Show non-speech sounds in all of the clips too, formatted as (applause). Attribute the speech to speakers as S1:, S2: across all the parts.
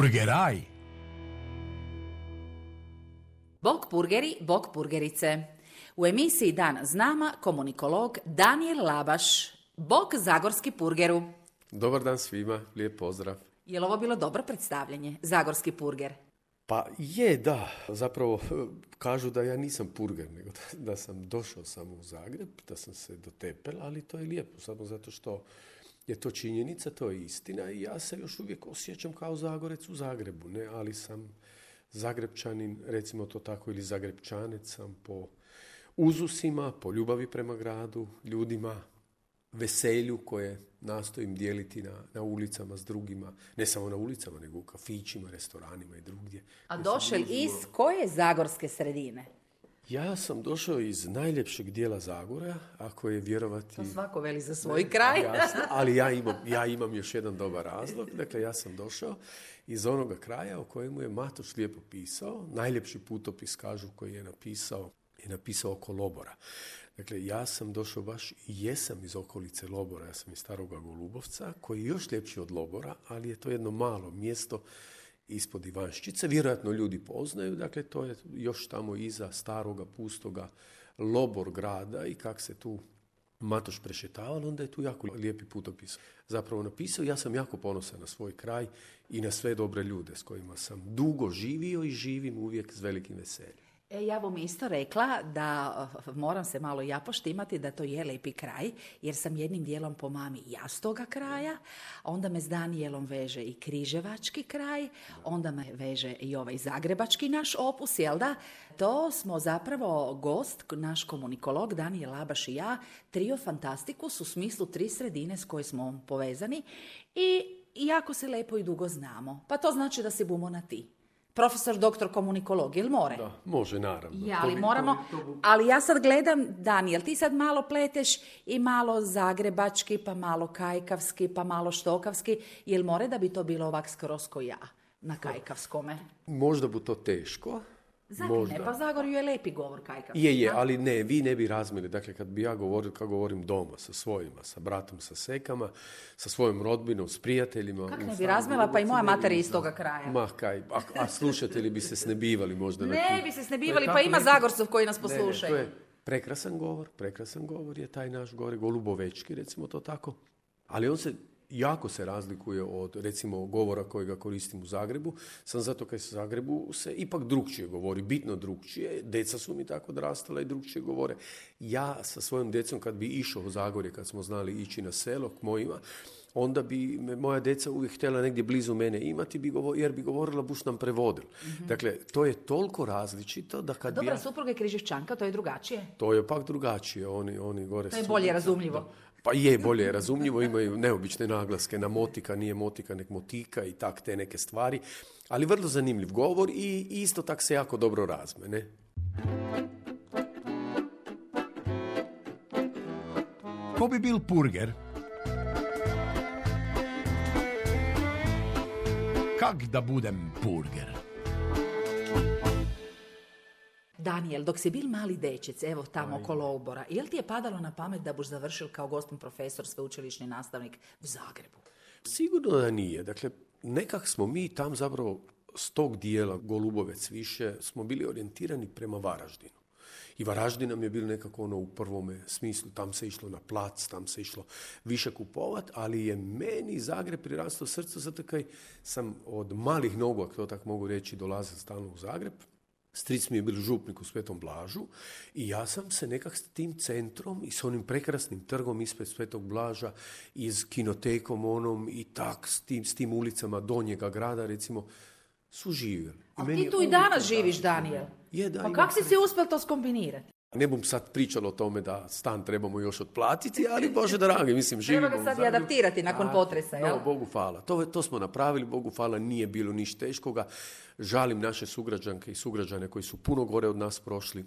S1: Purgeraj.
S2: Bog purgeri, bog purgerice. U emisiji Dan s nama komunikolog Daniel Labaš, bog zagorski purgeru.
S3: Dobar dan svima, lijep pozdrav.
S2: Je li ovo bilo dobro predstavljanje, zagorski purger?
S3: Pa je, da. Zapravo kažu da ja nisam purger, nego da, da sam došao samo u Zagreb, da sam se dotepel, ali to je lijepo, samo zato što je to činjenica, to je istina i ja se još uvijek osjećam kao Zagorec u Zagrebu, ne, ali sam Zagrebčanin, recimo to tako, ili Zagrebčanec sam po uzusima, po ljubavi prema gradu, ljudima, veselju koje nastojim dijeliti na, na ulicama s drugima, ne samo na ulicama, nego u kafićima, restoranima i drugdje.
S2: A došao iz koje zagorske sredine?
S3: Ja sam došao iz najljepšeg dijela Zagora, ako je vjerovati...
S2: To svako veli za svoj kraj.
S3: Jasno, (laughs) ali ja imam, ja imam još jedan dobar razlog. Dakle, ja sam došao iz onoga kraja o kojemu je Matoš lijepo pisao. Najljepši putopis, kažu, koji je napisao, je napisao oko Lobora. Dakle, ja sam došao baš i jesam iz okolice Lobora, ja sam iz Staroga Golubovca, koji je još ljepši od Lobora, ali je to jedno malo mjesto ispod Ivanščice. Vjerojatno ljudi poznaju, dakle to je još tamo iza staroga, pustoga Lobor grada i kak se tu Matoš prešetavalo, onda je tu jako lijepi putopis zapravo napisao. Ja sam jako ponosan na svoj kraj i na sve dobre ljude s kojima sam dugo živio i živim uvijek s velikim veseljem.
S2: E, ja bom isto rekla da uh, moram se malo ja poštimati da to je lepi kraj, jer sam jednim dijelom po mami ja s kraja, onda me s Danijelom veže i križevački kraj, onda me veže i ovaj zagrebački naš opus, jel da? To smo zapravo gost, naš komunikolog Danijel Labaš i ja, trio fantastikus u smislu tri sredine s koje smo povezani i jako se lepo i dugo znamo. Pa to znači da se bumo na ti profesor doktor komunikologije, ili more?
S3: Da, može, naravno.
S2: Ja, ali moramo, ali ja sad gledam, Daniel, ti sad malo pleteš i malo zagrebački, pa malo kajkavski, pa malo štokavski, jel more da bi to bilo ovak skroz ko ja, na kajkavskome?
S3: Možda bi to teško,
S2: Možda. ne, pa Zagorju je lepi govor kajkav.
S3: Je, je, ali ne, vi ne bi razmili. Dakle, kad bi ja govorio, kako govorim doma, sa svojima, sa bratom, sa sekama, sa svojom rodbinom, s prijateljima.
S2: Kako ne bi razmila, pa i moja mater iz toga kraja.
S3: Ma kaj, a, a slušatelji bi se snebivali možda.
S2: Ne bi se snebivali, pa ima Zagorcov koji nas poslušaju.
S3: Ne, ne, to je prekrasan govor, prekrasan govor je taj naš gore, golubovečki, recimo to tako. Ali on se jako se razlikuje od recimo govora kojega koristim u Zagrebu, sam zato kaj se Zagrebu se ipak drugčije govori, bitno drugčije, deca su mi tako odrastala i drugčije govore. Ja sa svojom djecom kad bi išao u Zagorje, kad smo znali ići na selo k mojima, onda bi me moja deca uvijek htjela negdje blizu mene imati, bi govor, jer bi govorila buš nam prevodil. mm Dakle, to je toliko različito da kad
S2: Dobra,
S3: bi ja...
S2: supruga je Križevčanka, to je drugačije.
S3: To je pak drugačije, oni, oni gore
S2: To je bolje razumljivo.
S3: Pa je, bolje je razumljivo, imaju neobične naglaske na motika, nije motika, nek motika i tak te neke stvari. Ali vrlo zanimljiv govor i isto tak se jako dobro razme, ne?
S1: Ko bi bil purger? Kak da budem purger?
S2: Daniel, dok si bil mali dečec, evo tamo oko Lobora, jel ti je padalo na pamet da buš završil kao gostom profesor, sveučilišni nastavnik u Zagrebu?
S3: Sigurno da nije. Dakle, nekak smo mi tam zapravo s tog dijela Golubovec više smo bili orijentirani prema Varaždinu. I Varaždin nam je bilo nekako ono u prvome smislu, tam se išlo na plac, tam se išlo više kupovat, ali je meni Zagreb prirastao srce zato kaj sam od malih nogu, ako to tako mogu reći, dolazio stalno u Zagreb. Stric mi je bil župnik u Svetom Blažu i ja sam se nekak s tim centrom i s onim prekrasnim trgom ispred Svetog Blaža i s kinotekom onom i tak s tim, s tim ulicama Donjega grada recimo su živjeli.
S2: A ti tu i danas živiš, Daniel.
S3: Je, da,
S2: pa kako si si uspjel to skombinirati?
S3: Ne bom sad pričala o tome da stan trebamo još otplatiti, ali Bože dragi, mislim, živimo
S2: Treba ga sad i adaptirati nakon
S3: A,
S2: potresa, jel?
S3: No, Bogu hvala. To, to smo napravili, Bogu hvala, nije bilo niš teškoga. Žalim naše sugrađanke i sugrađane koji su puno gore od nas prošli.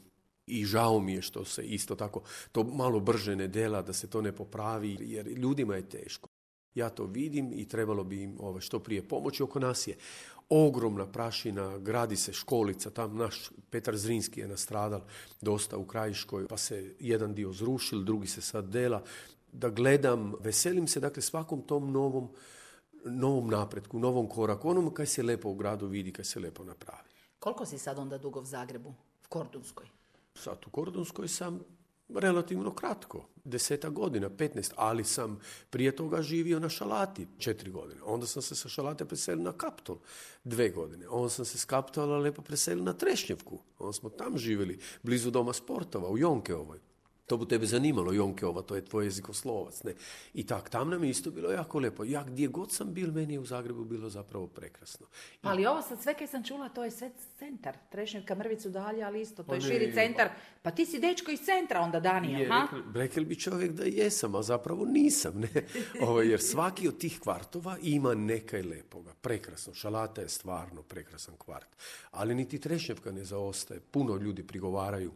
S3: I žao mi je što se isto tako to malo brže ne dela, da se to ne popravi, jer ljudima je teško. Ja to vidim i trebalo bi im ovaj, što prije pomoći. Oko nas je ogromna prašina, gradi se školica, tam naš Petar Zrinski je nastradal dosta u Krajiškoj, pa se jedan dio zrušil, drugi se sad dela. Da gledam, veselim se dakle svakom tom novom, novom napretku, novom koraku, onom kaj se lepo u gradu vidi, kaj se lepo napravi.
S2: Koliko si sad onda dugo u Zagrebu? U Kordunskoj?
S3: Sad u Kordunskoj sam relativno kratko, deseta godina, 15, ali sam prije toga živio na Šalati četiri godine. Onda sam se sa Šalate preselio na Kaptol dve godine. Onda sam se s Kaptola lepo preselio na Trešnjevku. Onda smo tam živjeli, blizu doma sportova, u Jonkeovoj. To bi tebe zanimalo, Jonkeova, to je tvoj jezikoslovac, ne? I tak, tam nam je isto bilo jako lepo. Ja gdje god sam bil, meni je u Zagrebu bilo zapravo prekrasno.
S2: Pa ali ovo sad sve kaj sam čula, to je sve centar. Trešnjevka, Mrvicu dalje, ali isto, to
S3: Pa
S2: je
S3: ne,
S2: širi centar. Pa ti si dečko iz centra onda, Danijel,
S3: Je,
S2: ha?
S3: rekli, rekli bi čovjek da jesam, a zapravo nisam. Ne? (laughs) Ovo, jer svaki od tih kvartova ima nekaj lepoga. Prekrasno. Šalata je stvarno prekrasan kvart. Ali niti Trešnjevka ne zaostaje. Puno ljudi prigovaraju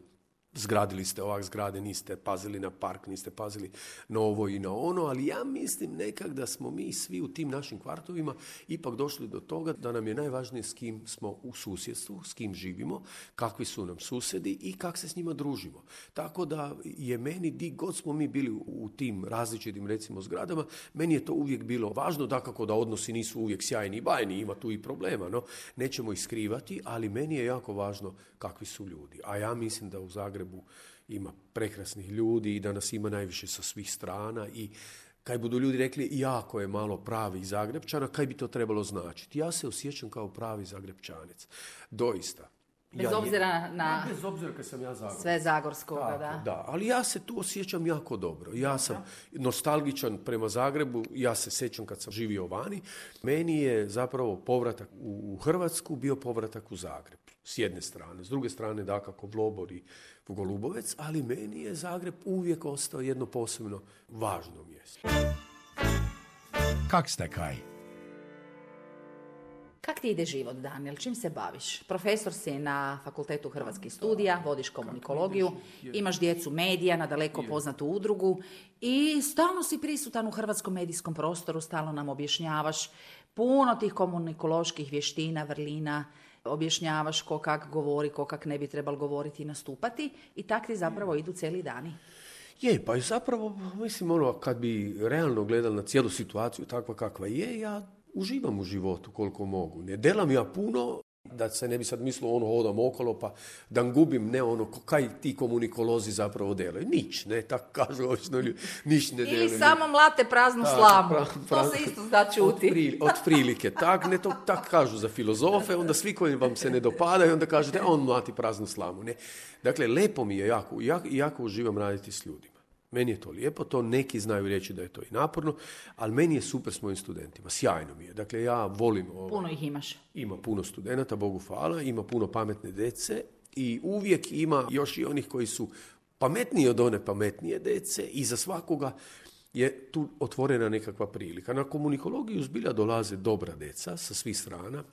S3: zgradili ste ovak zgrade, niste pazili na park, niste pazili na ovo i na ono, ali ja mislim nekak da smo mi svi u tim našim kvartovima ipak došli do toga da nam je najvažnije s kim smo u susjedstvu, s kim živimo, kakvi su nam susjedi i kak se s njima družimo. Tako da je meni, di god smo mi bili u- tim različitim recimo zgradama, meni je to uvijek bilo važno, dakako da odnosi nisu uvijek sjajni i bajni, ima tu i problema, no nećemo ih skrivati, ali meni je jako važno kakvi su ljudi. A ja mislim da u Zagrebu ima prekrasnih ljudi i da nas ima najviše sa svih strana i kaj budu ljudi rekli jako je malo pravih Zagrebčana, kaj bi to trebalo značiti? Ja se osjećam kao pravi Zagrebčanec. Doista.
S2: Bez
S3: Ja je-
S2: obzira na
S3: Ja, bez obzira kad sam ja Zagreb.
S2: sve Zagorskoga,
S3: Tako,
S2: da.
S3: da, ali ja se tu osjećam jako dobro. Ja sam nostalgičan prema Zagrebu, ja se sjećam kad sam živio vani. Meni je zapravo povratak u u Hrvatsku bio povratak u Zagreb. S jedne strane. S druge strane, dakako, Vlobor i Golubovec, ali meni je Zagreb uvijek ostao jedno posebno važno mjesto.
S1: Kak ste kaj?
S2: Kak ti ide život, Daniel? Čim se baviš? Profesor si na Fakultetu hrvatskih studija, vodiš komunikologiju, imaš djecu medija na daleko poznatu udrugu i stalno si prisutan u hrvatskom medijskom prostoru, stalno nam objašnjavaš puno tih komunikoloških vještina, vrlina, objašnjavaš ko kak govori, ko kak ne bi trebal govoriti i nastupati i tak ti zapravo idu cijeli dani.
S3: Je, pa i zapravo, mislim, ono, kad bi realno gledali na cijelu situaciju takva kakva je, ja uživam u životu koliko mogu. Ne delam ja puno, da se ne bi sad mislilo ono hodam okolo pa da gubim ne ono kaj ti komunikolozi zapravo delaju. Nič, ne, tako kažu obično ljudi, niš ne
S2: Ili
S3: delaju.
S2: samo mlate praznu
S3: Da,
S2: slamu.
S3: pra-
S2: To
S3: pra-
S2: se isto zna čuti.
S3: Od, prili- od prilike, tak, ne to tak kažu za filozofe, onda svi koji vam se ne dopadaju, onda kažete, a on mlati praznu slamu. Ne. Dakle, lepo mi je jako, jako, jako uživam raditi s ljudima. Meni je to lijepo, to neki znaju reći da je to i naporno, ali meni je super s mojim studentima, sjajno mi je. Dakle, ja volim ovo.
S2: Puno ih imaš.
S3: Ima puno studenata, Bogu hvala, ima puno pametne dece i uvijek ima još i onih koji su pametniji od one pametnije dece i za svakoga je tu otvorena nekakva prilika. Na komunikologiju zbilja dolaze dobra deca sa svih strana,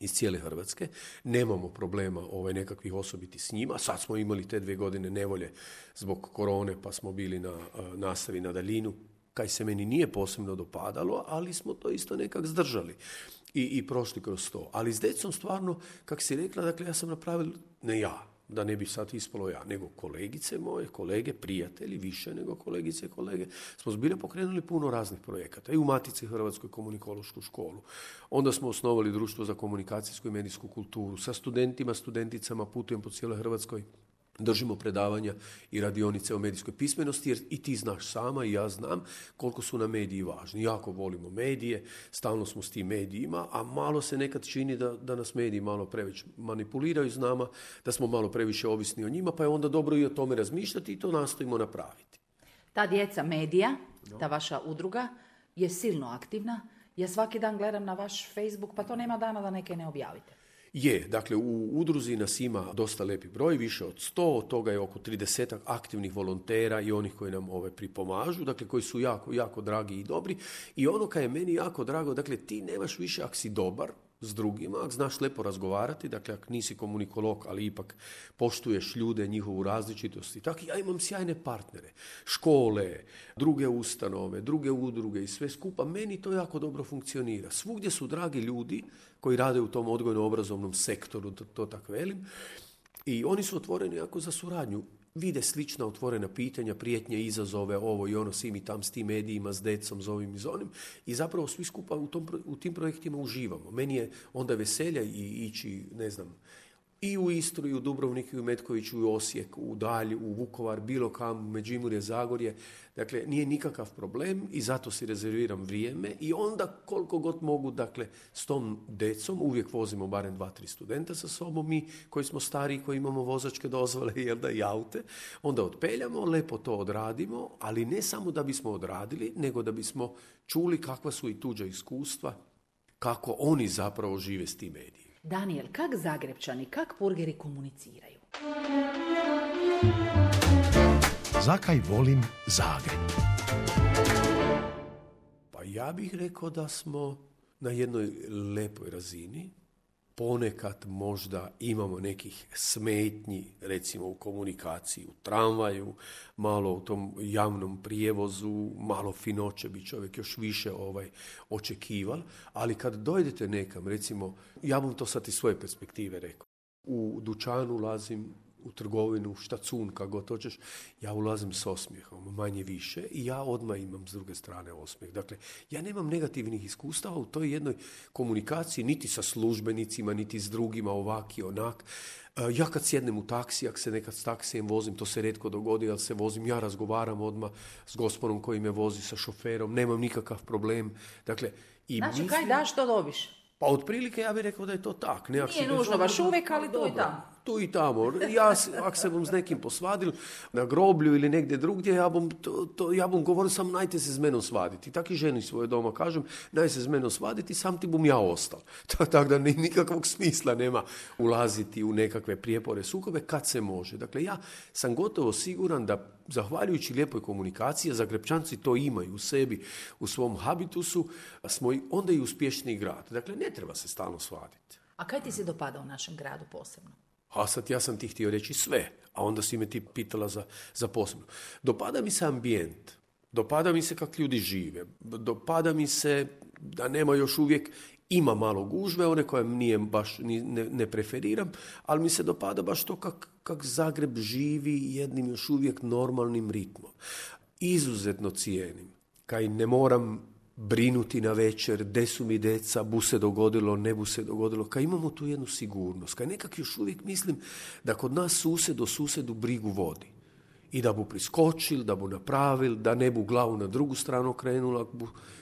S3: iz cijele Hrvatske. Nemamo problema ovaj, nekakvih osobiti s njima. Sad smo imali te dvije godine nevolje zbog korone, pa smo bili na nastavi na daljinu, kaj se meni nije posebno dopadalo, ali smo to isto nekak zdržali i, i prošli kroz to. Ali s decom stvarno, kak si rekla, dakle ja sam napravil, ne ja, da ne bi sad ispalo ja, nego kolegice moje, kolege, prijatelji, više nego kolegice i kolege, smo zbilja pokrenuli puno raznih projekata. I u Matici Hrvatskoj komunikološku školu. Onda smo osnovali društvo za komunikacijsku i medijsku kulturu. Sa studentima, studenticama putujem po cijeloj Hrvatskoj držimo predavanja i radionice o medijskoj pismenosti, jer i ti znaš sama i ja znam koliko su nam mediji važni. Jako volimo medije, stalno smo s tim medijima, a malo se nekad čini da, da nas mediji malo previše manipuliraju s nama, da smo malo previše ovisni o njima, pa je onda dobro i o tome razmišljati i to nastojimo napraviti.
S2: Ta djeca medija, ta vaša udruga, je silno aktivna. Ja svaki dan gledam na vaš Facebook, pa to nema dana da neke ne objavite.
S3: Je, dakle u udruzi nas ima dosta lepi broj, više od 100, od toga je oko 30 aktivnih volontera i onih koji nam ove pripomažu, dakle koji su jako, jako dragi i dobri. I ono kaj je meni jako drago, dakle ti nemaš više ako si dobar, s drugima, ako znaš lepo razgovarati, dakle ako nisi komunikolog, ali ipak poštuješ ljude, njihovu različitost i tako, ja imam sjajne partnere, škole, druge ustanove, druge udruge i sve skupa, meni to jako dobro funkcionira. Svugdje su dragi ljudi koji rade u tom odgojno-obrazovnom sektoru, to, to tako velim, i oni su otvoreni jako za suradnju vide slična otvorena pitanja, prijetnje, izazove, ovo i ono, svi mi tam s tim medijima, s decom, s ovim i s onim. I zapravo svi skupa u, tom, u tim projektima uživamo. Meni je onda veselja i ići, ne znam, i u Istru, i u Dubrovnik, i u Metkoviću, i u Osijek, u Dalj, u Vukovar, bilo kam, Međimurje, Zagorje. Dakle, nije nikakav problem i zato si rezerviram vrijeme i onda koliko god mogu, dakle, s tom decom, uvijek vozimo barem dva, tri studenta sa sobom, mi koji smo stari, koji imamo vozačke dozvole, jel da, i aute, onda otpeljamo, lepo to odradimo, ali ne samo da bismo odradili, nego da bismo čuli kakva su i tuđa iskustva, kako oni zapravo žive s tim medijima.
S2: Daniel, kak Zagrebčani, kak burgeri komuniciraju?
S1: Zakaj volim Zagreb?
S3: Pa ja bih rekao da smo na jednoj lepoj razini ponekad možda imamo nekih smetnji, recimo u komunikaciji, u tramvaju, malo u tom javnom prijevozu, malo finoće bi čovjek još više ovaj očekival, ali kad dojdete nekam, recimo, ja bom to sad iz svoje perspektive rekao, u dućanu ulazim u trgovinu, štacun, kako god hoćeš, ja ulazim s osmijehom, manje više, i ja odmah imam s druge strane osmijeh. Dakle, ja nemam negativnih iskustava u toj jednoj komunikaciji, niti sa službenicima, niti s drugima, ovak i onak. E, ja kad sjednem u taksi, ako se nekad s taksijem vozim, to se redko dogodi, ali se vozim, ja razgovaram odmah s gospodom koji me vozi, sa šoferom, nemam nikakav problem. Dakle,
S2: i znači, kaj daš, to dobiš?
S3: Pa otprilike ja bih rekao da je to tak.
S2: Ne, Nije nužno baš uvijek, ali tu i tamo.
S3: Tu i tamo. Ja, ako se bom s nekim posvadil na groblju ili negdje drugdje, ja bom, to, to, ja bom govorio sam najte se s menom svaditi. Tak i ženi svoje doma kažem, naj se s menom svaditi, sam ti bom ja ostal. (laughs) Tako da nikakvog smisla nema ulaziti u nekakve prijepore, sukobe kad se može. Dakle, ja sam gotovo siguran da zahvaljujući lijepoj komunikaciji, a Zagrebčanci to imaju u sebi, u svom habitusu, smo onda i uspješni grad. Dakle, ne treba se stalno svaditi.
S2: A kaj ti se dopada u našem gradu posebno?
S3: A sad ja sam ti htio reći sve, a onda si me ti pitala za, za posebno. Dopada mi se ambijent, dopada mi se kako ljudi žive, dopada mi se da nema još uvijek ima malo gužve, one koje nije baš ne, ne preferiram, ali mi se dopada baš to kak, kak Zagreb živi jednim još uvijek normalnim ritmom. Izuzetno cijenim, kaj ne moram brinuti na večer, gdje su mi deca, bu se dogodilo, ne bu se dogodilo, kaj imamo tu jednu sigurnost, kaj nekak još uvijek mislim da kod nas sused do susedu brigu vodi. I da bu priskočil, da bu napravil, da ne bu glavu na drugu stranu krenula,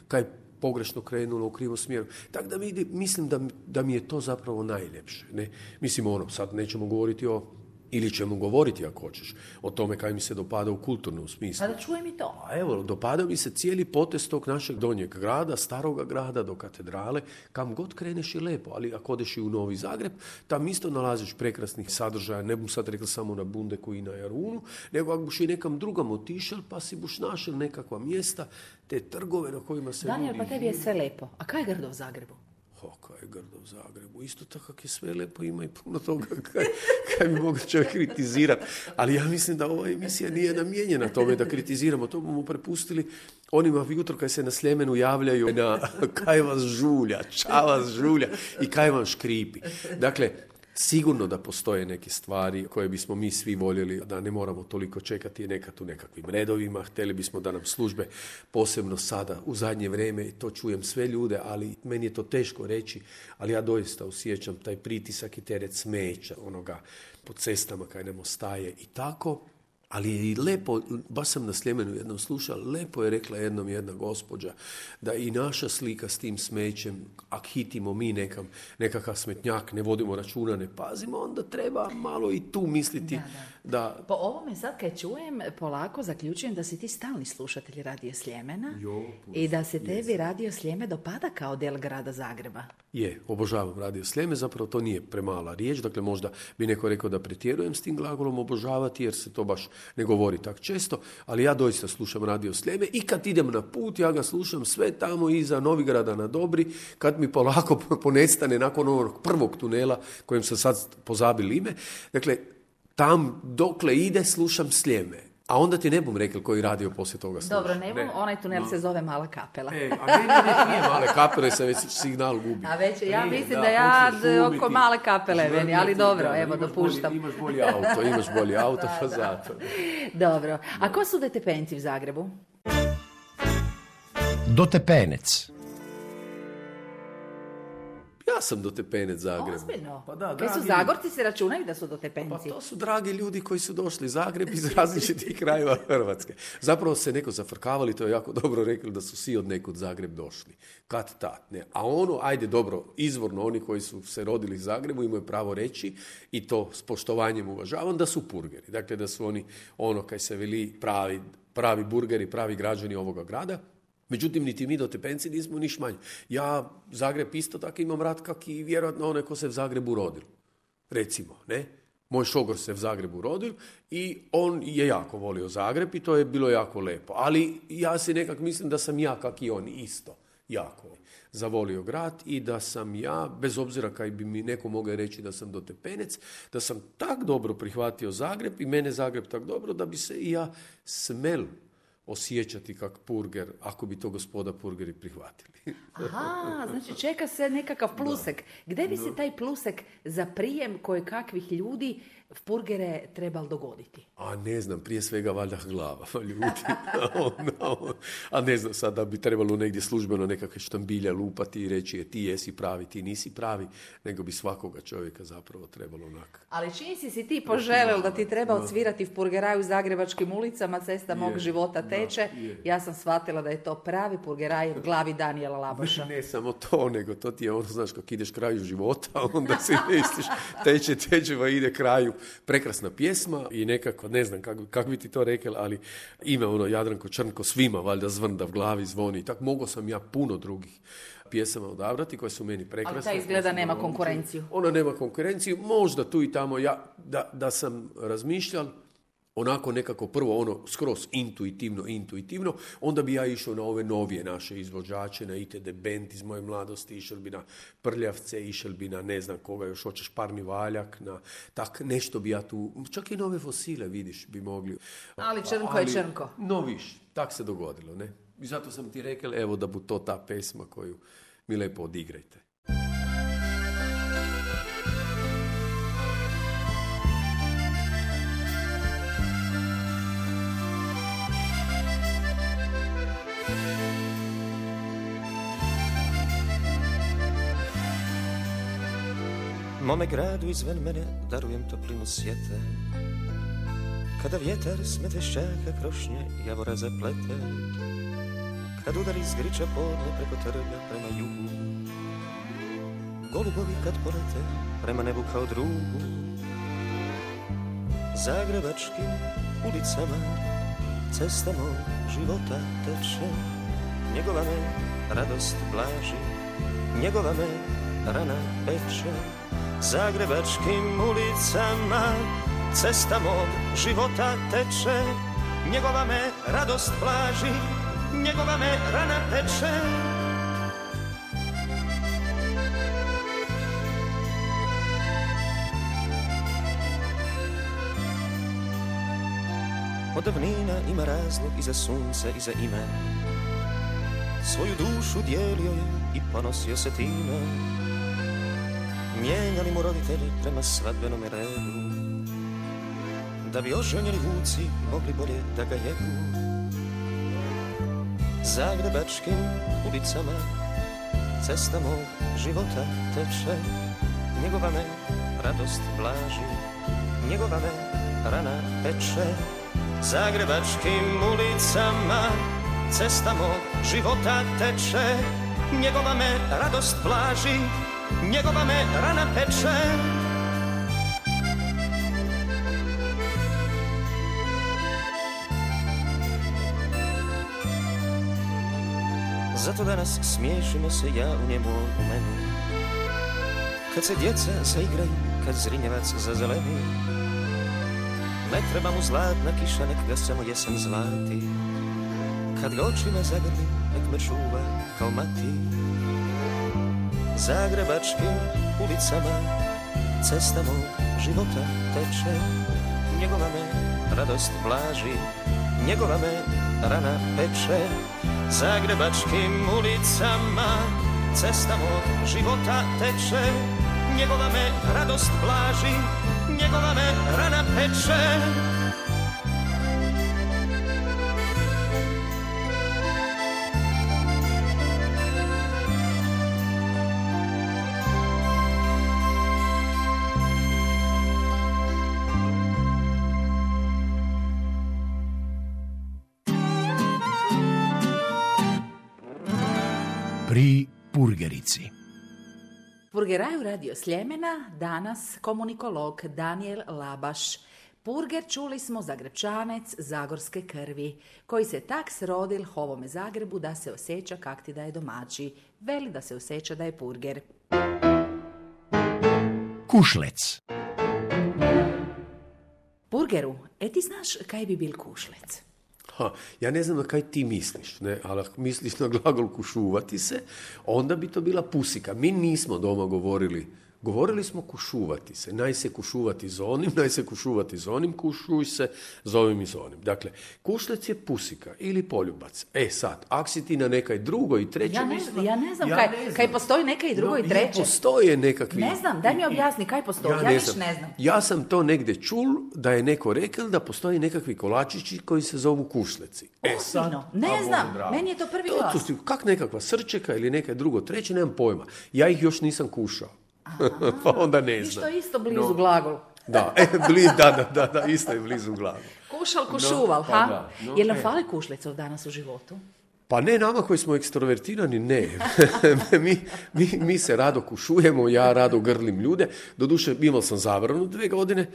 S3: kaj pogrešno krenulo u krivom smjeru. Tako da mi, mislim da, da mi je to zapravo najljepše. Ne? Mislim, ono, sad nećemo govoriti o ili ćemo govoriti ako hoćeš o tome kaj mi se dopada u kulturnom smislu.
S2: A da čujem i to.
S3: A evo, dopada mi se cijeli potez tog našeg donjeg grada, staroga grada do katedrale, kam god kreneš je lepo, ali ako odeš i u Novi Zagreb, tam isto nalaziš prekrasnih sadržaja, ne bom sad rekla samo na Bundeku i na Jarunu, nego ako buš i nekam drugom otišel, pa si buš našel nekakva mjesta, te trgove na kojima se
S2: Daniel, pa tebi je sve lepo. A kaj je grdo u Zagrebu?
S3: Ho, je grdo u Zagrebu. Isto tako je sve lepo, ima i puno toga (laughs) kaj, kaj bi mogao čovjek kritizirati. Ali ja mislim da ova emisija nije namijenjena tome da kritiziramo. To bomo prepustili onima jutro kad se na Sljemenu javljaju na kaj vas žulja, ča vas žulja i kaj vam škripi. Dakle, Sigurno da postoje neke stvari koje bismo mi svi voljeli da ne moramo toliko čekati nekad u nekakvim redovima. Htjeli bismo da nam službe posebno sada u zadnje vrijeme, to čujem sve ljude, ali meni je to teško reći, ali ja doista osjećam taj pritisak i teret smeća onoga po cestama kaj nam ostaje i tako. Ali je i lepo, baš sam na Sljemenu jednom slušao, lepo je rekla jednom jedna gospođa da i naša slika s tim smećem, ak hitimo mi nekam, nekakav smetnjak, ne vodimo računa, ne pazimo, onda treba malo i tu misliti da...
S2: Po ovome sad kad čujem, polako zaključujem da si ti stalni slušatelj Radio Sljemena i da se tebi Radio Sljeme dopada kao del grada Zagreba.
S3: Je, obožavam Radio Sljeme, zapravo to nije premala riječ, dakle možda bi neko rekao da pretjerujem s tim glagolom obožavati jer se to baš ne govori tak često, ali ja doista slušam Radio Sljeme i kad idem na put, ja ga slušam sve tamo iza Novigrada na Dobri, kad mi polako ponestane nakon onog prvog tunela kojem sam sad pozabili ime. Dakle, tam dokle ide slušam Sljeme. A onda ti ne bom rekao koji radio poslije toga sluša.
S2: Dobro, ne bom, onaj tunel se zove Mala kapela.
S3: E, a (laughs) ne, ne, ne, nije male kapele, se već signal gubi.
S2: A već, ja mislim da, ja oko male kapele meni, ali dobro,
S3: da,
S2: evo,
S3: imaš
S2: dopuštam.
S3: Bolji, imaš bolji auto, (laughs) imaš bolji auto, pa zato.
S2: Dobro. A ko su DTP-nci u Zagrebu?
S1: Dotepenec.
S3: Ja sam dotepenec Zagrebu.
S2: Ozbiljno?
S3: Pa da,
S2: Kaj su Zagorci se računaju da su
S3: Pa
S2: DTP-nci?
S3: to su dragi ljudi koji su došli iz Zagreb iz (laughs) različitih krajeva Hrvatske. Zapravo se neko zafrkavali, to je jako dobro rekli da su svi od nekud Zagreb došli. Kad tad, ne. A ono, ajde dobro, izvorno oni koji su se rodili u Zagrebu imaju pravo reći i to s poštovanjem uvažavam da su purgeri. Dakle, da su oni ono kaj se veli pravi, pravi burgeri, pravi građani ovoga grada. Međutim, niti mi do tepenci nismo niš manji. Ja Zagreb isto tako imam rad kak i vjerojatno onaj ko se u Zagrebu rodil. Recimo, ne? Moj šogor se u Zagrebu rodil i on je jako volio Zagreb i to je bilo jako lepo. Ali ja si nekak mislim da sam ja kak i on isto jako zavolio grad i da sam ja, bez obzira kaj bi mi neko mogao reći da sam dotepenec, da sam tak dobro prihvatio Zagreb i mene Zagreb tak dobro da bi se i ja smel osjećati kak purger, ako bi to gospoda purgeri prihvatili.
S2: Aha, znači čeka se nekakav plusek. Gdje bi se taj plusek za prijem koje kakvih ljudi v purgere trebal dogoditi?
S3: A ne znam, prije svega valjda glava (laughs) ljudi. A onda- A ne znam sad da bi trebalo negdje službeno nekakve štambilje lupati i reći je ti jesi pravi, ti nisi pravi, nego bi svakoga čovjeka zapravo trebalo onak.
S2: Ali čini si si ti poželel da ti treba odsvirati v purgeraju u zagrebačkim ulicama, cesta mog
S3: Je,
S2: života
S3: da,
S2: teče,
S3: je.
S2: ja sam shvatila da je to pravi purgeraj u glavi Danijela Laboša.
S3: Ne samo to, nego to ti je ono, znaš, kako ideš kraju života, (laughs) onda si misliš, teče, teče, pa ide kraju. Prekrasna pjesma i nekako, ne znam kako kak bi ti to rekel, ali ima ono Jadranko Črnko svima, valjda zvrnda v glavi zvoni. Tak mogao sam ja puno drugih pjesama odabrati koje su meni prekrasne.
S2: Ali ta izgleda nema
S3: malo
S2: konkurenciju.
S3: Ona nema konkurenciju, možda tu i tamo ja, da, da sam razmišljal, onako nekako prvo ono skroz intuitivno, intuitivno, onda bi ja išao na ove novije naše izvođače, na ITD Band iz moje mladosti, išao bi na Prljavce, išao bi na ne znam koga još hoćeš, Parni Valjak, na tak nešto bi ja tu, čak i nove fosile vidiš bi mogli.
S2: Ali Črnko je Črnko.
S3: No viš, tak se dogodilo, ne? I zato sam ti rekel, evo da bu to ta pesma koju mi lepo odigrajte.
S4: Mome gradu izven mene darujem toplinu sjete Kada vjetar s medvešćaka krošnje javora zaplete Kad udari zgriča podne preko trga prema jugu Golubovi kad polete prema nebu kao drugu Zagrebačkim ulicama cesta života teče. Njegova me radost blaži Njegova me rana peče Zagrebačkim ulicama. Cesta mog života teče Njegova me radost blaži Njegova me rana peče. Od davnina ima razlog i za sunce i za ime. Svoju dušu dijelio je i ponosio se time Mijenjali mu roditelji prema svadbenom redu Da bi oženjeli vuci mogli bolje da ga jedu. Zagrebačkim ulicama Cesta mog života teče Njegova me radost blaži Njegova me rana peče. Zagrebačkim ulicama Cesta mog života teče Njegova me radost blaži Njegova me rana peče. Zato danas smiješimo se ja u njemu u meni. Kad se djeca zaigraju, kad zrinjevac zazeleni Ne treba mu zlatna kiša, nek ga samo jesen zlati. Kad ga očima zagrli, nek me čuva kao mati zagrebačky ulicama. cesta Cestamou života teče, negováme radost pláži, negováme rana peče. Zagrebačkým ulicama cesta cestamou života teče, negováme radost pláži, negováme rana peče.
S1: Purgerici.
S2: Purgeraju radio Sljemena, danas komunikolog Daniel Labaš. Purger čuli smo Zagrebčanec Zagorske krvi, koji se tak srodil ovome Zagrebu da se osjeća kak ti da je domaći. Veli da se osjeća da je Purger.
S1: Kušlec.
S2: Purgeru, e ti znaš kaj bi bil kušlec?
S3: Ha, ja ne znam na kaj ti misliš, ne, ali ako misliš na glagol kušuvati se, onda bi to bila pusika. Mi nismo doma govorili, govorili smo kušuvati se, naj se kušuvati z onim, (laughs) naj se kušuvati z onim, kušuj se z ovim i z onim. Dakle, kušlec je pusika ili poljubac. E sad, ak si ti na nekaj drugo i treće
S2: Ja ne,
S3: mislila-
S2: ja ne znam
S3: Ja
S2: kaj,
S3: ne znam.
S2: kaj postoji neka i drugo
S3: No,
S2: i treće.
S3: Postoje nekakvi...
S2: Ne znam, daj mi objasni kaj postoji. Ja, viš ne znam.
S3: Ja sam to negdje čul da je neko rekao da postoji nekakvi kolačići koji se zovu kušleci. E
S2: Ozbiljno? Ne
S3: a
S2: znam,
S3: dragi.
S2: meni je to prvi
S3: to,
S2: glas.
S3: Kak nekakva srčeka ili neka drugo treće, nemam pojma. Ja ih još nisam kušao. (laughs) pa onda ne znam.
S2: to isto blizu glagol.
S3: Da, e, bli, da, da, da, da, isto je blizu glavu.
S2: Kušal, kušuval,
S3: pa
S2: ha?
S3: da, no,
S2: Jel nam
S3: e.
S2: fali kušlecov danas u životu?
S3: Pa ne nama koji smo ekstrovertirani, ne. (laughs) mi, mi, mi se rado kušujemo, ja rado grlim ljude. Doduše, imao sam zabranu dve godine,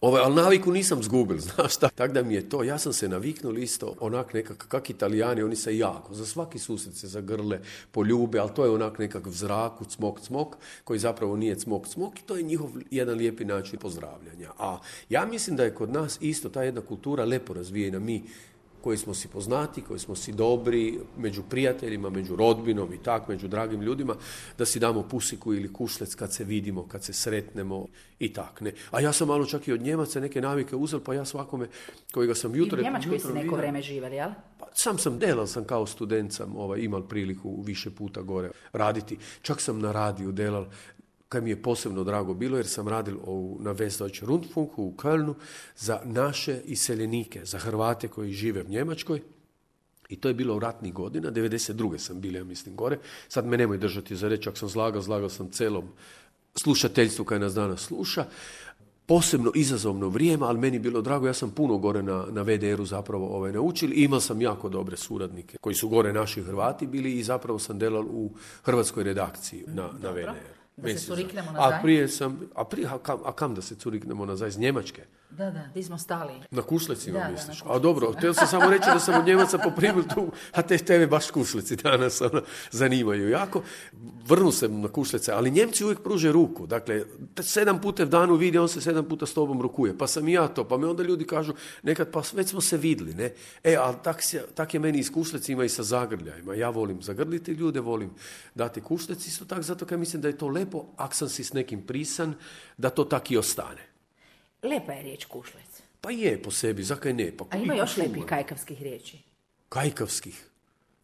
S3: Ovaj, ali naviku nisam zgubil, (laughs) znaš šta. Tako da mi je to, ja sam se naviknul isto, onak nekak, kak italijani, oni se jako, za svaki susret se zagrle, poljube, ali to je onak nekak v zraku, cmok, cmok, koji zapravo nije cmok, cmok i to je njihov jedan lijepi način pozdravljanja. A ja mislim da je kod nas isto ta jedna kultura lepo razvijena, mi koji smo si poznati, koji smo si dobri, među prijateljima, među rodbinom i tak, među dragim ljudima, da si damo pusiku ili kušlec kad se vidimo, kad se sretnemo i tak. Ne. A ja sam malo čak i od Njemaca neke navike uzel, pa ja svakome kojega sam
S2: I
S3: jutro...
S2: u Njemačkoj si neko vreme živjeli, jel?
S3: pa sam sam delal sam kao student sam ovaj, imal priliku više puta gore raditi. Čak sam na radiju delal kaj mi je posebno drago bilo jer sam radil u, na Westdeutsche Rundfunku u Kölnu za naše iseljenike, za Hrvate koji žive u Njemačkoj. I to je bilo u ratnih godina, 92. sam bili, ja mislim, gore. Sad me nemoj držati za reći, ako sam zlagao, zlagao sam celom slušateljstvu koje nas danas sluša. Posebno izazovno vrijeme, ali meni je bilo drago, ja sam puno gore na, na VDR-u zapravo ovaj, naučili. I imao sam jako dobre suradnike koji su gore naši Hrvati bili i zapravo sam delal u hrvatskoj redakciji na, na VDR.
S2: Da se curiknemo nazaj?
S3: A prije sam, a, prije, a, kam, a kam da se curiknemo nazaj? Iz Njemačke?
S2: Da, da, di smo stali.
S3: Na kušlecima
S2: Da, da,
S3: misliš?
S2: na
S3: A dobro, htio sam samo reći da sam od Njemaca (laughs) poprimil tu, a te tebe baš kušleci danas ono, zanimaju jako. Vrnu se na kušlece, ali Njemci uvijek pruže ruku. Dakle, sedam puta v danu vidi, on se sedam puta s tobom rukuje. Pa sam i ja to, pa me onda ljudi kažu, nekad pa već smo se vidli, ne? E, ali tak, se- tak je meni i s kušlecima i sa zagrljajima. Ja volim zagrliti ljude, volim dati kušlec isto tak, zato kaj mislim da je to lepo, ak sam si s nekim prisan, da to tak i ostane.
S2: Lepa je riječ kušlec.
S3: Pa je po sebi, zakaj ne? Pa
S2: A ima još lepih kajkavskih riječi.
S3: Kajkavskih.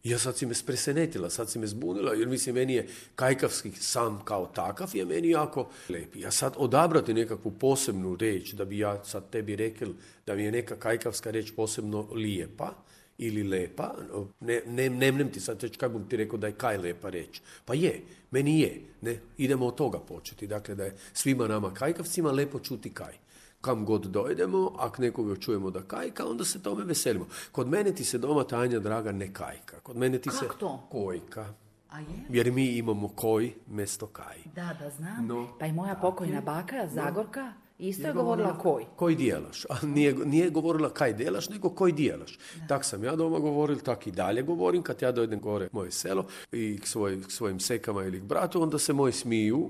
S3: Ja sad si me spresenetila, sad si me zbunila, jer mislim, meni je kajkavskih sam kao takav je meni jako lepi. Ja sad odabrati nekakvu posebnu reč, da bi ja sad tebi rekel da mi je neka kajkavska reč posebno lijepa ili lepa, ne, ne, ne ti sad reći kaj bom ti rekao da je kaj lepa reč. Pa je, meni je, ne, idemo od toga početi. Dakle, da je svima nama kajkavcima lepo čuti kaj. Kam god dojdemo, ako nekoga čujemo da kajka, onda se tome veselimo. Kod mene ti se doma Tanja draga ne kajka. Kod mene ti se
S2: Kak to?
S3: kojka.
S2: A je?
S3: Jer mi imamo koj mesto kaj.
S2: Da, da znam.
S3: No,
S2: pa i moja pokojna baka, Zagorka, isto je govorila koj.
S3: Koji dijelaš? A nije, nije govorila kaj delaš, nego koji dijelaš. Tak sam ja doma govoril, tak i dalje govorim. Kad ja dojdem gore moje selo i k, svoj, k svojim sekama ili k bratu, onda se moji smiju.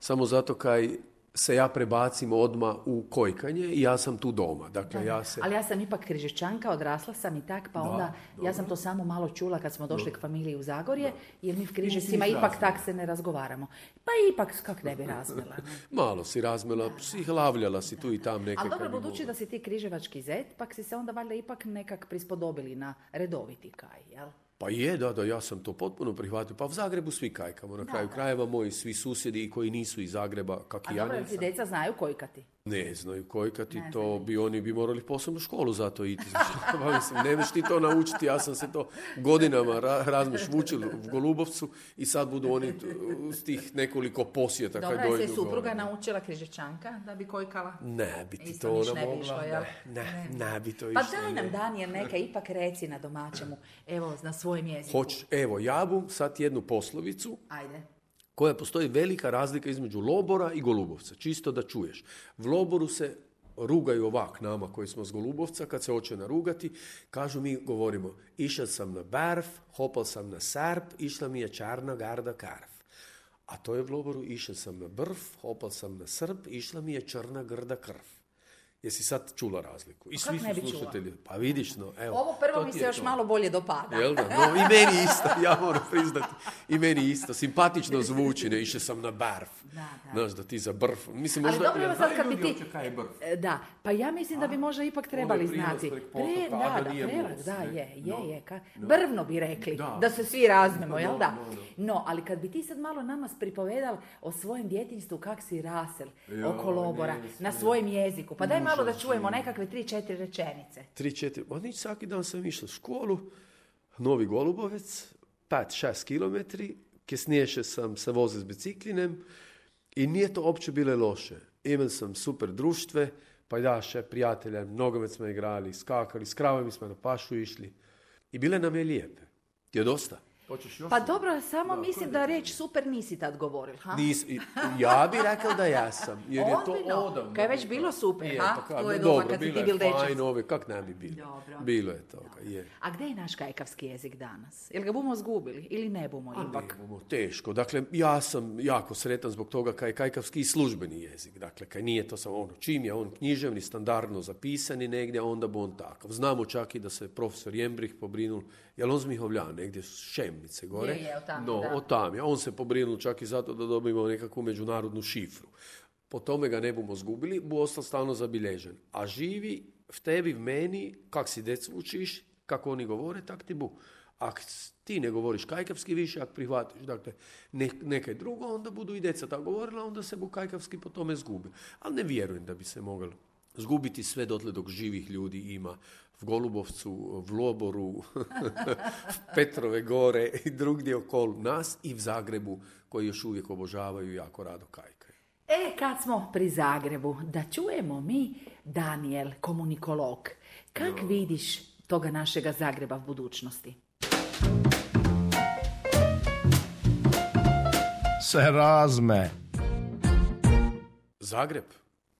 S3: Samo zato kaj se ja prebacim odma u kojkanje i ja sam tu doma. Dakle, ja se...
S2: Ali ja sam ipak križičanka, odrasla sam i tak, pa onda ja sam to samo malo čula kad smo došli k familiji u Zagorje, jer mi v Križevcima ipak tak se ne razgovaramo. Pa ipak, kak ne bi razmela. (laughs)
S3: Malo si razmela, si hlavljala si tu i tam neke...
S2: Ali dobro, budući da si ti križevački zet, pak si se onda valjda ipak nekak prispodobili na redoviti kaj, jel?
S3: Pa je, da, da, ja sam to potpuno prihvatio. Pa u Zagrebu svi kajkamo. Na kraju krajeva moji svi susjedi i koji nisu iz Zagreba, kak
S2: A
S3: i ja
S2: dobro, jel ti
S3: nisam.
S2: deca znaju kojkati?
S3: Ne znaju kojkati, to bi oni bi morali posebnu školu za to iti. (laughs) pa mislim, nemaš ti to naučiti, ja sam se to godinama ra- razmiš vučil u Golubovcu i sad budu oni s tih nekoliko posjeta
S2: Dobro,
S3: kad
S2: je se
S3: dojdu
S2: supruga
S3: gore.
S2: naučila križečanka da bi kojkala?
S3: Ne bi ti
S2: Isto
S3: to ona
S2: ne
S3: mogla.
S2: išlo,
S3: ne, ne, ne bi to
S2: Pa
S3: išlo,
S2: daj
S3: ne.
S2: nam, Daniel, neka ipak reci na domaćemu, evo, na svojem jeziku.
S3: Hoć, evo, ja bum sad jednu poslovicu
S2: Ajde.
S3: Koja postoji velika razlika između Lobora i Golubovca, čisto da čuješ. V Loboru se rugaju ovak nama koji smo s Golubovca, kad se hoće narugati, kažu mi govorimo, išao sam na barf, hopal sam na sarp, išla mi je čarna garda karf. A to je v Loboru, išao sam na brf, hopal sam na srp, išla mi je črna grda krv. Jesi sad čula razliku? I svi su
S2: čula?
S3: slušatelji. Pa vidiš, no, evo.
S2: Ovo prvo mi se
S3: je
S2: još
S3: to.
S2: malo bolje dopada.
S3: Jel da? No, i meni isto, ja moram priznati. I meni isto. Simpatično zvuči, ne, išao sam na barf.
S2: Da, da.
S3: Znaš, da ti za brf. Mislim,
S2: Ali
S3: možda...
S2: dobro, evo sad kad bi ti...
S3: je?
S2: E, Da, pa ja mislim da bi možda ipak trebali znati.
S3: prek
S2: Pre,
S3: potoka, a
S2: da,
S3: da
S2: da, je, je,
S3: No,
S2: je. Ka, Brvno bi rekli, da. se svi razmemo, jel da?
S3: no, no.
S2: No, ali kad bi ti sad malo nama pripovedal o svojem djetinjstvu, kak si rasel oko lobora, na svojem jeziku, pa daj malo da
S3: Užas
S2: čujemo
S3: je.
S2: nekakve tri, četiri rečenice.
S3: Tri, četiri, nič, svaki dan sam išla u školu, Novi Golubovec, 5-6 kilometri, kasnije še sam se vozil z biciklinem i nije to uopće bile loše. Imel sam super društve, pa da, še prijatelje, nogomet smo igrali, skakali, s kravami smo na pašu išli. I bile nam je lijepe. Je dosta? Hoćeš još?
S2: Pa dobro, samo mislim da reč super nisi tad govoril, ha?
S3: Nis, ja bi rekao da ja sam, jer je to odavno.
S2: Kaj je već bilo super,
S3: Je,
S2: ha?
S3: pa
S2: To je
S3: dobro,
S2: kad si ti bil dečac.
S3: ove, kak ne bi bilo.
S2: Dobro.
S3: Bilo je toga, je.
S2: A gdje je naš kajkavski jezik danas? Jel ga bumo zgubili ili ne bumo ipak?
S3: Nemamo, teško. Dakle, ja sam jako sretan zbog toga kaj je kajkavski službeni jezik. Dakle, kaj nije to samo ono, čim je on književni, standardno zapisani negdje, onda bu on takav. Znamo čak i da se profesor Jembrih pobrinul, jel on zmihovljan negdje s Šemnice gore?
S2: Je, je, od tam,
S3: no,
S2: da.
S3: od tam je. On se pobrinul čak i zato da dobijemo nekakvu međunarodnu šifru. Po tome ga ne bumo zgubili, bu ostao stalno zabilježen. A živi v tebi, v meni, kak si dec učiš, kako oni govore, tak ti bu. Ak ti ne govoriš kajkavski više, ak prihvatiš dakle, ne, nekaj drugo, onda budu i deca tako govorila, onda se bu kajkavski po tome zgubi. Ali ne vjerujem da bi se moglo zgubiti sve dotle dok živih ljudi ima v Golubovcu, v Loboru, v (laughs) Petrove gore i drugdje okolo nas i v Zagrebu koji još uvijek obožavaju jako rado kajkaju.
S2: E, kad smo pri Zagrebu, da čujemo mi, Daniel, komunikolog, kak vidiš toga našega Zagreba v budućnosti?
S1: Se razme.
S3: Zagreb?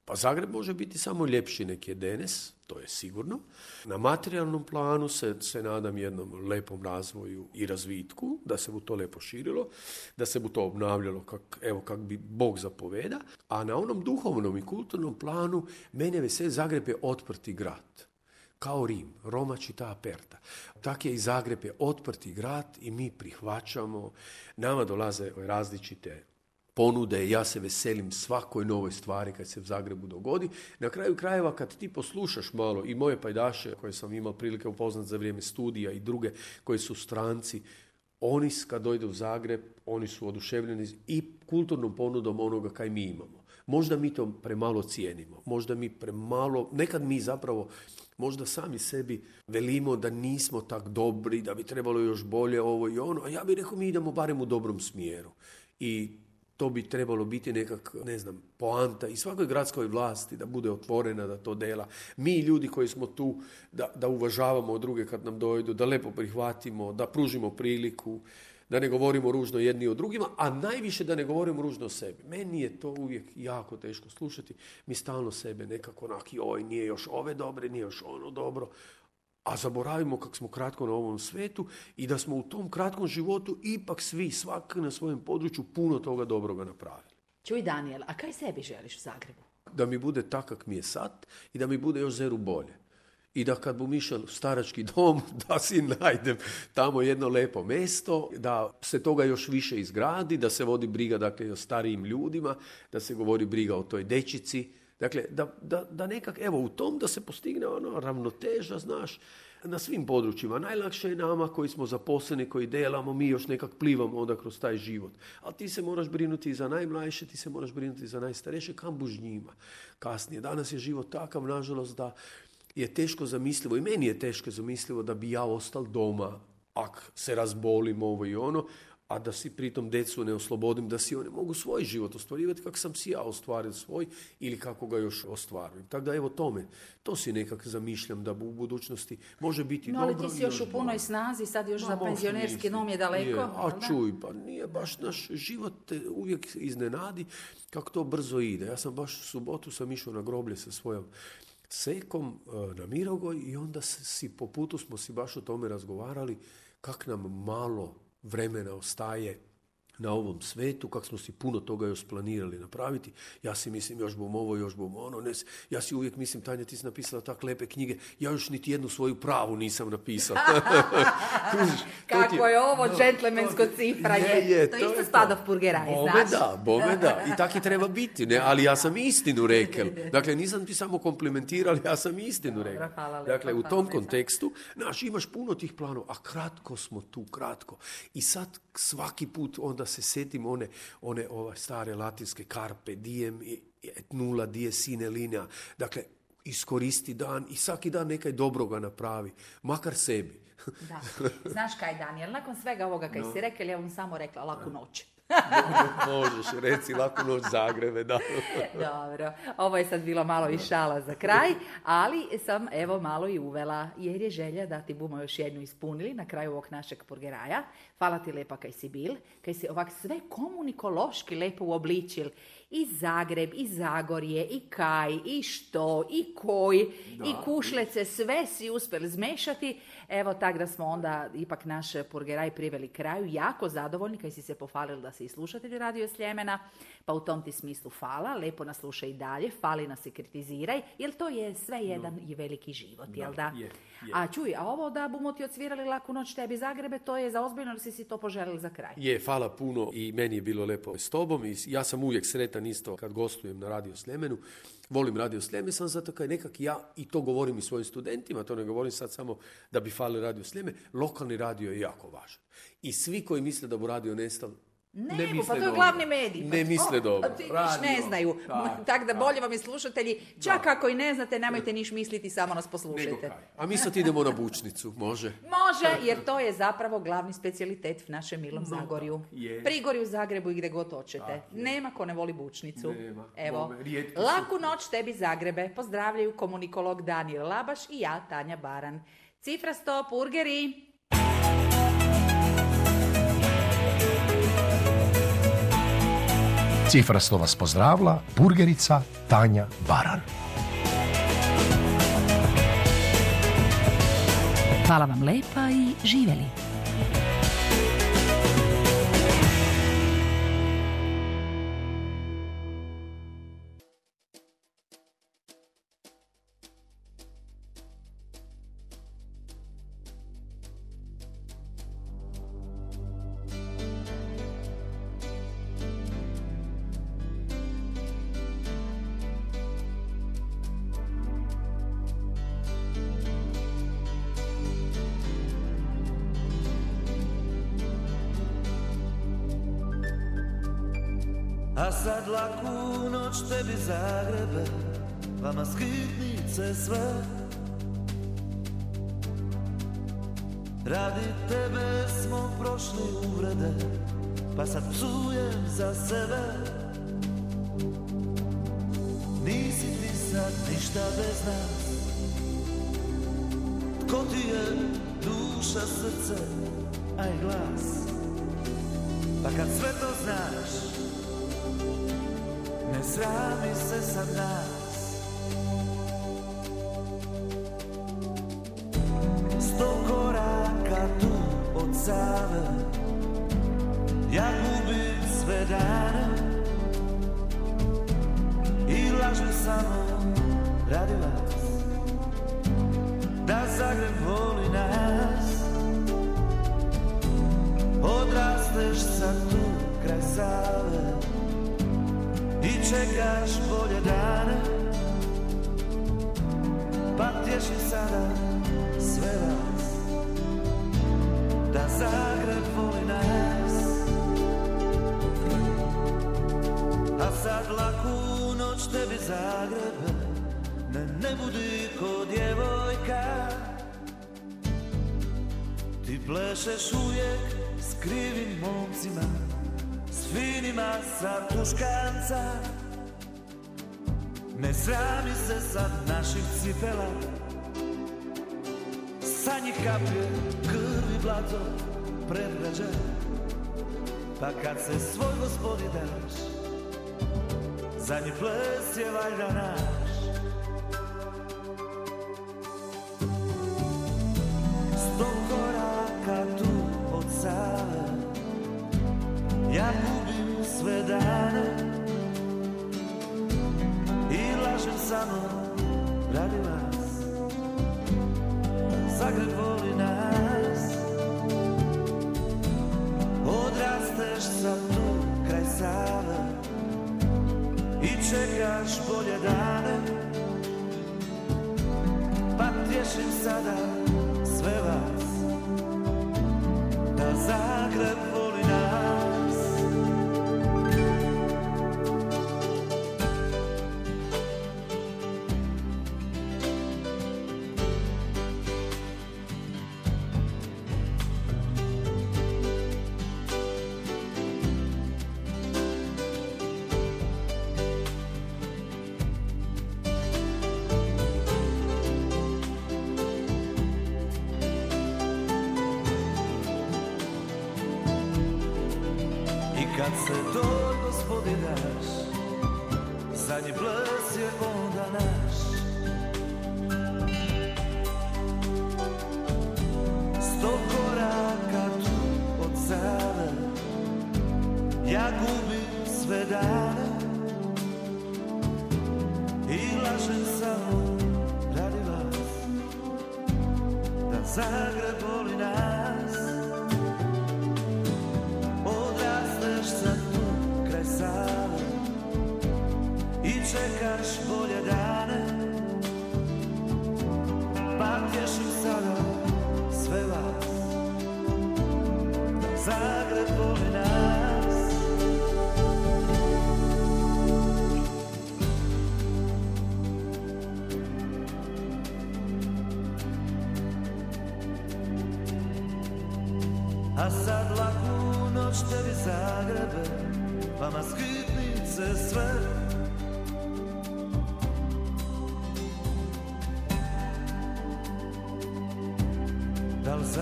S3: Pa Zagreb može biti samo ljepši nek je danas, to je sigurno. Na materijalnom planu se, se nadam jednom lepom razvoju i razvitku, da se bu to lepo širilo, da se bu to obnavljalo kak, evo kak bi Bog zapoveda. A na onom duhovnom i kulturnom planu mene veseli Zagreb je otprti grad. Kao Rim, Roma čita aperta. Tak je i Zagreb je otprti grad i mi prihvaćamo, nama dolaze različite ponude, ja se veselim svakoj novoj stvari kad se u Zagrebu dogodi. Na kraju krajeva kad ti poslušaš malo i moje pajdaše koje sam imao prilike upoznati za vrijeme studija i druge koji su stranci, oni kad dojde u Zagreb, oni su oduševljeni i kulturnom ponudom onoga kaj mi imamo. Možda mi to premalo cijenimo, možda mi premalo, nekad mi zapravo možda sami sebi velimo da nismo tak dobri, da bi trebalo još bolje ovo i ono, a ja bih rekao mi idemo barem u dobrom smjeru. I to bi trebalo biti nekak, ne znam, poanta i svakoj gradskoj vlasti da bude otvorena, da to dela. Mi ljudi koji smo tu, da, da uvažavamo druge kad nam dojdu, da lepo prihvatimo, da pružimo priliku, da ne govorimo ružno jedni o drugima, a najviše da ne govorimo ružno o sebi. Meni je to uvijek jako teško slušati. Mi stalno sebe nekako onak, oj, nije još ove dobre, nije još ono dobro a zaboravimo kako smo kratko na ovom svetu i da smo u tom kratkom životu ipak svi, svak na svojem području, puno toga dobroga napravili.
S2: Čuj Daniel, a kaj sebi želiš u Zagrebu?
S3: Da mi bude tak kak mi je sad i da mi bude još zeru bolje. I da kad bom išao u starački dom, (laughs) da si najdem tamo jedno lepo mesto, da se toga još više izgradi, da se vodi briga dakle, o starijim ljudima, da se govori briga o toj dečici, Dakle, da, da, da nekak, evo, u tom da se postigne ono ravnoteža, znaš, na svim područjima. Najlakše je nama koji smo zaposleni, koji delamo, mi još nekak plivamo onda kroz taj život. Ali ti se moraš brinuti za najmlajše, ti se moraš brinuti za najstarejše, kam buš njima kasnije. Danas je život takav, nažalost, da je teško zamislivo i meni je teško zamislivo da bi ja ostal doma ak se razbolim ovo i ono, a da si pritom decu ne oslobodim, da si oni mogu svoj život ostvarivati kako sam si ja ostvario svoj ili kako ga još ostvarujem. Tako da evo tome, to si nekak zamišljam da u budućnosti može biti
S2: no, ali ti si još u punoj snazi, sad još za penzionerski dom je daleko.
S3: a čuj, pa nije baš naš život te uvijek iznenadi kako to brzo ide. Ja sam baš u subotu sam išao na groblje sa svojom sekom e, na Mirogoj i onda si po putu smo si baš o tome razgovarali kak nam malo vremena ostaje na ovom svetu, kako smo si puno toga još planirali napraviti. Ja si mislim, još bom ovo, još bom ono. Ne, ja si uvijek mislim, Tanja, ti si napisala tak lepe knjige, ja još niti jednu svoju pravu nisam napisala. (laughs) (laughs)
S2: Kako je, ovo džentlmensko cifra je, je, to, to isto spada u purgeraj,
S3: bome da, bome da. I tako treba biti, ne? ali ja sam istinu rekel. Dakle, nisam ti samo komplimentirali, ja sam istinu rekel. Dakle, u tom kontekstu, znaš, imaš puno tih planova, a kratko smo tu, kratko. I sad svaki put onda se setim one, one ove stare latinske carpe diem et nula die sine linea. Dakle, iskoristi dan i svaki dan nekaj dobroga napravi, makar sebi.
S2: Da. Znaš kaj, Daniel, nakon svega ovoga kaj no. si rekao, ja vam samo rekla laku noć. (laughs)
S3: Možeš, reci laku noć Zagrebe, da. (laughs)
S2: Dobro, ovo je sad bilo malo i šala za kraj, ali sam evo malo i uvela, jer je želja da ti bumo još jednu ispunili na kraju ovog našeg purgeraja. Hvala ti lepa kaj si bil, kaj si ovak sve komunikološki lepo uobličil i Zagreb, i Zagorje, i Kaj, i što, i Koj, i Kušlece, sve si uspjeli zmešati. Evo tak da smo onda ipak naš purgeraj priveli kraju. Jako zadovoljni kaj si se pofalili da si i slušatelj Radio Sljemena. Pa u tom ti smislu fala, lepo nas slušaj i dalje, fali nas i kritiziraj, jer to je sve jedan i veliki život, jel da? Je, A čuj, a ovo da bumo ti odsvirali laku noć tebi Zagrebe, to je za ozbiljno ili si si to poželili za kraj?
S3: Je, hvala puno i meni je bilo lepo s tobom i ja sam uvijek sretan isto kad gostujem na Radio Sljemenu. Volim Radio Sljeme, sam zato kaj nekak ja, i to govorim i svojim studentima, to ne govorim sad samo da bi fali Radio Sljeme, lokalni radio je jako važan. I svi koji misle da bu radio nestao,
S2: ne, ne pa to je glavni medij.
S3: Ne pa misle dobro.
S2: Ti ne znaju. Tako da bolje vam je slušatelji. Čak ako i ne znate, nemojte niš misliti, samo nas poslušajte.
S3: A mi sad idemo na bučnicu, može? (laughs)
S2: Može, jer to je zapravo glavni specijalitet u našem milom Zagorju. Je. Prigorju, u Zagrebu i gdje god hoćete. Nema ko ne voli bučnicu.
S3: Nema.
S2: Evo, laku noć tebi Zagrebe. Pozdravljaju komunikolog Daniel Labaš i ja, Tanja Baran. Cifra sto, purgeri.
S1: Cifrasto vas pozdravla burgerica Tanja Baran.
S2: Hvala vam lepa i živeli.
S5: A sad laku noć tebi Zagrebe Vama skitnice sve. Radi tebe smo prošli uvrede Pa sad psujem za sebe. Nisi ti sad ništa bez nas. Tko ti je duša, srce, a i glas? Pa kad sve to znaš srami se sad čekaš bolje dane Pa tješim sada sve vas Da Zagreb voli nas. A sad laku noć tebi Zagrebe Ne, ne budi ko djevojka. Ti plešeš uvijek s krivim momcima S finima sa tuškanca Ne srami se sad naših cipela. Sa njih kapje krvi blato predgrađa. Pa kad se svoj gospodi daš Zadnji ples je valjda naš Odrasteš sad tu kraj Save I čekaš bolje dane. Pa tješim sada sve vas Da Zagreb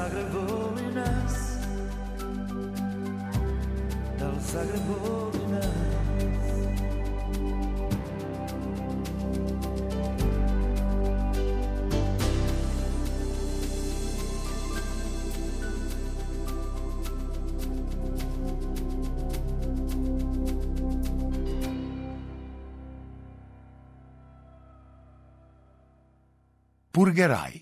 S5: Da li Zagreb voli nas? Da li Zagreb voli nas?
S1: Purgeraj.